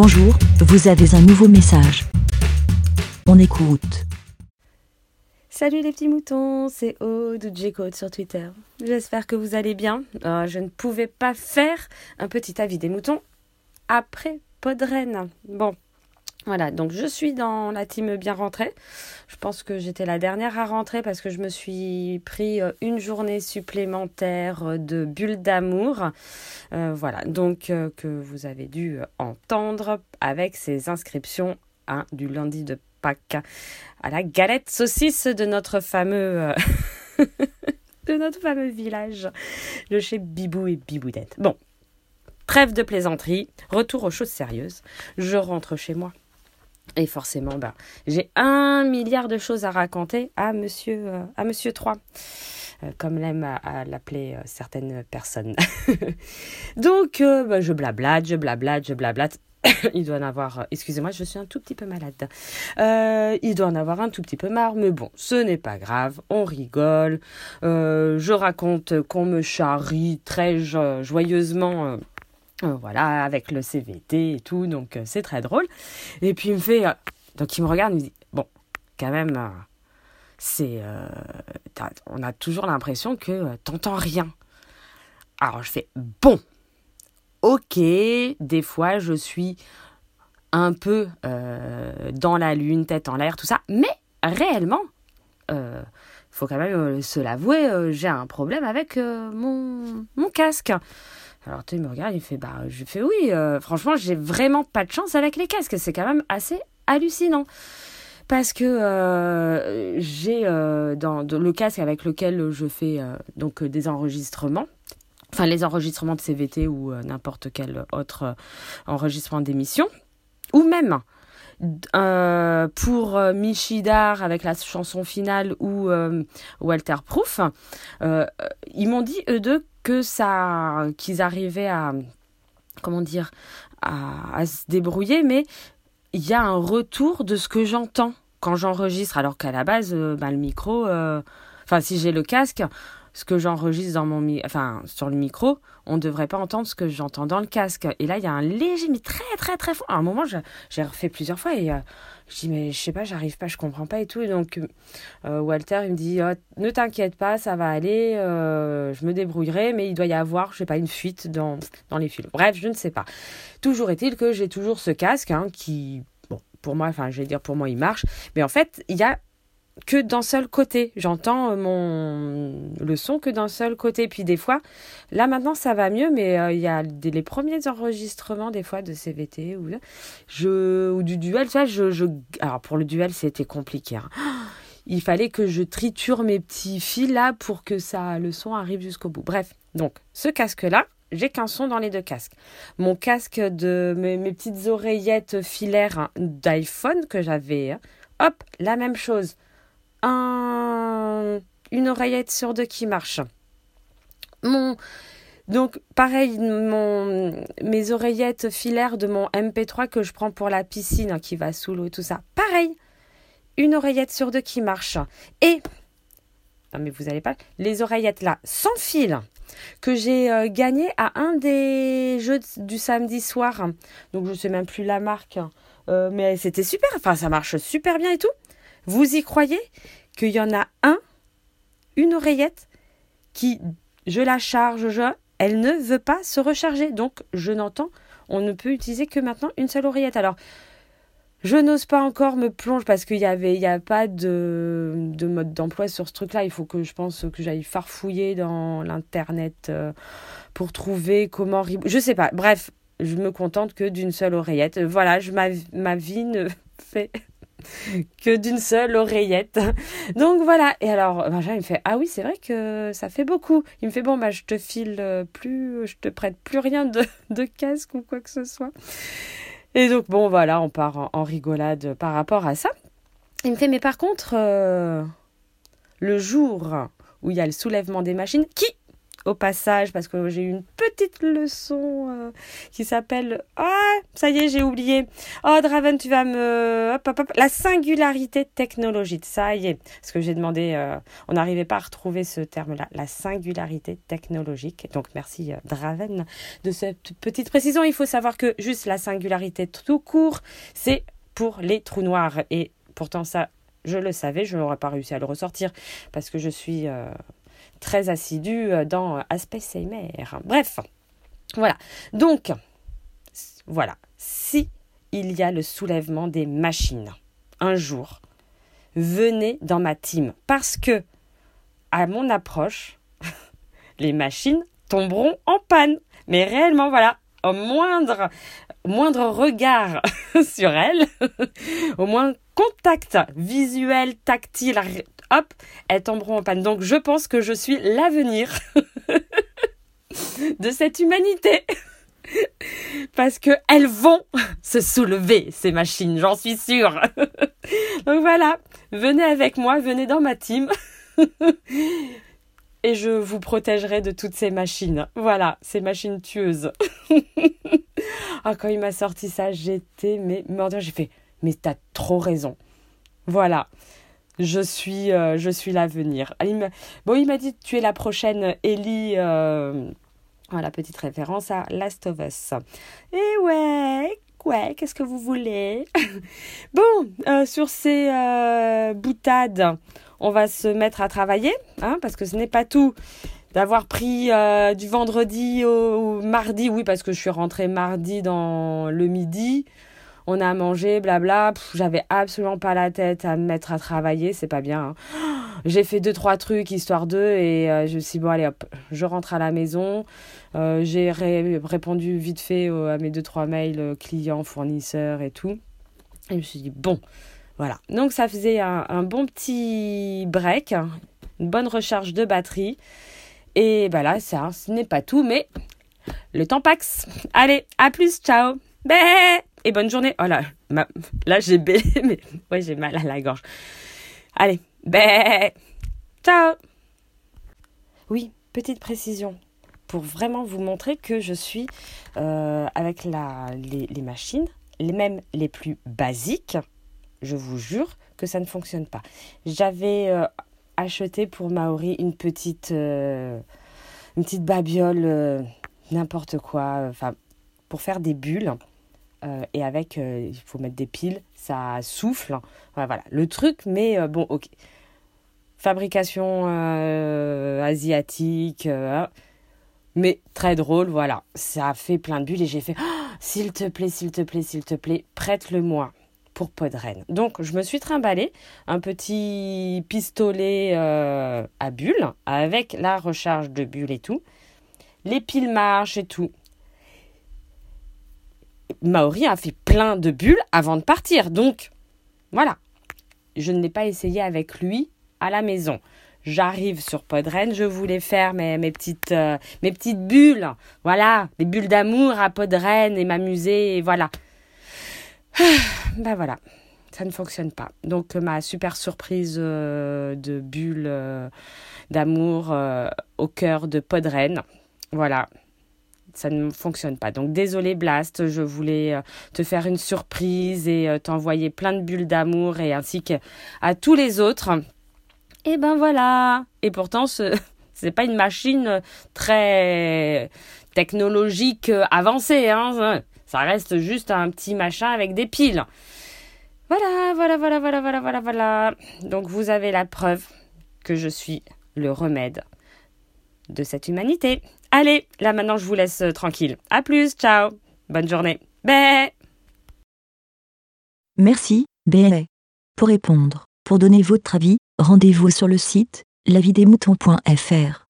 Bonjour, vous avez un nouveau message. On écoute. Salut les petits moutons, c'est Aude ou J-Code sur Twitter. J'espère que vous allez bien. Euh, je ne pouvais pas faire un petit avis des moutons après Podren. Bon, voilà, donc je suis dans la team bien rentrée. Je pense que j'étais la dernière à rentrer parce que je me suis pris euh, une journée supplémentaire euh, de bulle d'amour. Euh, voilà, donc que vous avez dû entendre avec ces inscriptions hein, du lundi de Pâques à la galette saucisse de notre fameux... de notre fameux village de chez Bibou et Biboudette. Bon, trêve de plaisanterie, retour aux choses sérieuses. Je rentre chez moi et forcément, bah, j'ai un milliard de choses à raconter à monsieur, euh, à monsieur 3, euh, comme l'aime à, l'appeler euh, certaines personnes. Donc, bah, je blablate, je blablate, je blablate. il doit en avoir, excusez-moi, je suis un tout petit peu malade. il doit en avoir un tout petit peu marre, mais bon, ce n'est pas grave, on rigole. je raconte qu'on me charrie très joyeusement euh, voilà, avec le CVT et tout, donc euh, c'est très drôle. Et puis il me fait, euh, donc il me regarde, il me dit, bon, quand même, c'est, on a toujours l'impression que t'entends rien. Alors je fais, bon, ok, des fois je suis un peu dans la lune, tête en l'air, tout ça, mais réellement, faut quand même se l'avouer, j'ai un problème avec mon, mon casque. Alors, tu il me regarde, il fait, bah, je fais oui, euh, franchement, j'ai vraiment pas de chance avec les casques. C'est quand même assez hallucinant. Parce que euh, j'ai euh, dans le casque avec lequel je fais donc des enregistrements, enfin les enregistrements de CVT ou n'importe quel autre enregistrement d'émission, ou même pour Michidar avec la chanson finale ou Walter Proof, ils m'ont dit eux deux ça, qu'ils arrivaient à, comment dire, à, se débrouiller, mais il y a un retour de ce que j'entends quand j'enregistre, alors qu'à la base, euh, bah, le micro, euh, enfin si j'ai le casque, ce que j'enregistre dans mon enfin sur le micro, on ne devrait pas entendre ce que j'entends dans le casque. Et là, il y a un léger, mais très très très fort. À un moment, j'ai refait plusieurs fois et euh, je dis mais je sais pas, j'arrive pas, je comprends pas et tout. Et donc euh, Walter, il me dit oh, ne t'inquiète pas, ça va aller, euh, je me débrouillerai, mais il doit y avoir, je sais pas, une fuite dans dans les fils. Bref, je ne sais pas. Toujours est-il que j'ai toujours ce casque hein, qui bon pour moi, enfin je vais dire pour moi il marche, mais en fait il y a que d'un seul côté. J'entends euh, mon le son que d'un seul côté. Puis des fois, là maintenant ça va mieux, mais euh, il y a les premiers enregistrements des fois de CVT ou je ou du duel. Vois, je, je alors pour le duel c'était compliqué. Hein. Il fallait que je triture mes petits fils là pour que ça le son arrive jusqu'au bout. Bref, donc ce casque là. J'ai qu'un son dans les deux casques. Mon casque de mes, mes petites oreillettes filaires d'iPhone que j'avais, hein. hop, la même chose un, une oreillette sur deux qui marche. Mon, donc pareil, mon, mes oreillettes filaires de mon MP3 que je prends pour la piscine qui va sous l'eau et tout ça. Pareil, une oreillette sur deux qui marche. Et, non mais vous n'allez pas, les oreillettes là, sans fil, que j'ai euh, gagné à un des jeux du samedi soir. Donc je sais même plus la marque, euh, mais c'était super. Enfin, ça marche super bien et tout. Vous y croyez qu'il y en a un, une oreillette, qui, je la charge, elle ne veut pas se recharger. Donc, je n'entends, on ne peut utiliser que maintenant une seule oreillette. Alors, je n'ose pas encore me plonger parce qu'il y avait, il n'y a pas de, de mode d'emploi sur ce truc-là. Il faut que je pense que j'aille farfouiller dans l'internet euh, pour trouver comment. Je sais pas. Bref, je me contente que d'une seule oreillette. Voilà, je, ma, ma vie ne fait que d'une seule oreillette. Donc voilà. Et alors, Benjamin il me fait Ah oui, c'est vrai que ça fait beaucoup. Il me fait Bon, bah, je te file euh, plus, je te prête plus rien de, de casque ou quoi que ce soit. Et donc, bon, voilà, on part en, rigolade par rapport à ça. Il me fait Mais par contre, euh, le jour où il y a le soulèvement des machines, qui au passage parce que j'ai eu une petite leçon euh, qui s'appelle Ah, ça y est, j'ai oublié. Oh, Draven, tu vas me. Hop, hop, hop. La singularité technologique. Ça y est. Parce que j'ai demandé. Euh, on n'arrivait pas à retrouver ce terme-là. La singularité technologique. Donc, merci, euh, Draven, de cette petite précision. Il faut savoir que juste la singularité tout court, c'est pour les trous noirs. Et pourtant, ça, je le savais, je n'aurais pas réussi à le ressortir parce que je suis très assidu euh, dans Aspect Seymer. Bref, voilà. Donc, voilà. Si il y a le soulèvement des machines un jour, venez dans ma team parce que, à mon approche, les machines tomberont en panne. Mais réellement, voilà, moindre, regard sur elles, au moins contact visuel, tactile, hop, elles tomberont en panne. Donc je pense que je suis l'avenir de cette humanité. Parce que elles vont se soulever, ces machines, j'en suis sûre. Donc voilà, venez avec moi, venez dans ma team. Et je vous protégerai de toutes ces machines. Voilà, ces machines tueuses. ah, quand il m'a sorti ça, j'étais mais. J'ai fait, mais t'as trop raison. Voilà je suis, euh, suis l'avenir. Bon, il m'a dit, tu es la prochaine Ellie. Euh, voilà, petite référence à Last of Us. Et ouais, ouais, qu'est-ce que vous voulez? Bon, euh, sur ces boutades, on va se mettre à travailler, hein, parce que ce n'est pas tout d'avoir pris du vendredi au, mardi, oui, parce que je suis rentrée mardi dans le midi on a mangé, blabla. J'avais absolument pas la tête à me mettre à travailler, c'est pas bien. Hein. J'ai fait deux, trois trucs histoire d'eux et euh, je me suis dit, bon, allez hop, je rentre à la maison. Euh, j'ai répondu vite fait à mes deux, trois mails euh, clients, fournisseurs et tout. Et je me suis dit, bon, voilà. Donc ça faisait un, bon petit break, une bonne recharge de batterie. Et bah là, ça, ce n'est pas tout, mais le temps paxe. Allez, à plus, ciao. Bé et bonne journée. Oh là, là j'ai bélé, mais ouais, j'ai mal à la gorge. Allez, bé Ciao Oui, petite précision pour vraiment vous montrer que je suis euh, avec les, machines, les mêmes les plus basiques, je vous jure que ça ne fonctionne pas. J'avais euh, acheté pour Maori une petite, euh, une petite babiole, n'importe quoi, pour faire des bulles. Euh, et avec, euh, il faut mettre des piles, ça souffle. Voilà, le truc, mais euh, bon, ok. Fabrication asiatique, hein. mais très drôle, voilà. Ça a fait plein de bulles et j'ai fait, oh, s'il te plaît, s'il te plaît, s'il te plaît, prête-le-moi pour Podren. Donc, je me suis trimballé un petit pistolet à bulles avec la recharge de bulles et tout. Les piles marchent et tout. Maori a fait plein de bulles avant de partir. Donc, voilà. Je ne l'ai pas essayé avec lui à la maison. J'arrive sur Podren, je voulais faire mes, mes petites, euh, mes petites bulles. Voilà, des bulles d'amour à Podren et m'amuser, voilà. ben voilà, ça ne fonctionne pas. Donc ma super surprise euh, de bulles euh, d'amour au cœur de Podren. Voilà, ça ne fonctionne pas. Donc désolé Blast, je voulais euh, te faire une surprise et euh, t'envoyer plein de bulles d'amour et ainsi qu'à tous les autres. Et ben voilà. Et pourtant ce c'est pas une machine très technologique euh, avancée hein. Ça reste juste un petit machin avec des piles. Voilà, voilà, voilà, voilà, voilà, voilà, voilà. Donc vous avez la preuve que je suis le remède de cette humanité. Allez, là maintenant je vous laisse euh, tranquille. À plus, ciao. Bonne journée. Bé. Merci, Bé. Pour répondre, pour donner votre avis, rendez-vous sur le site lavidemouton.fr.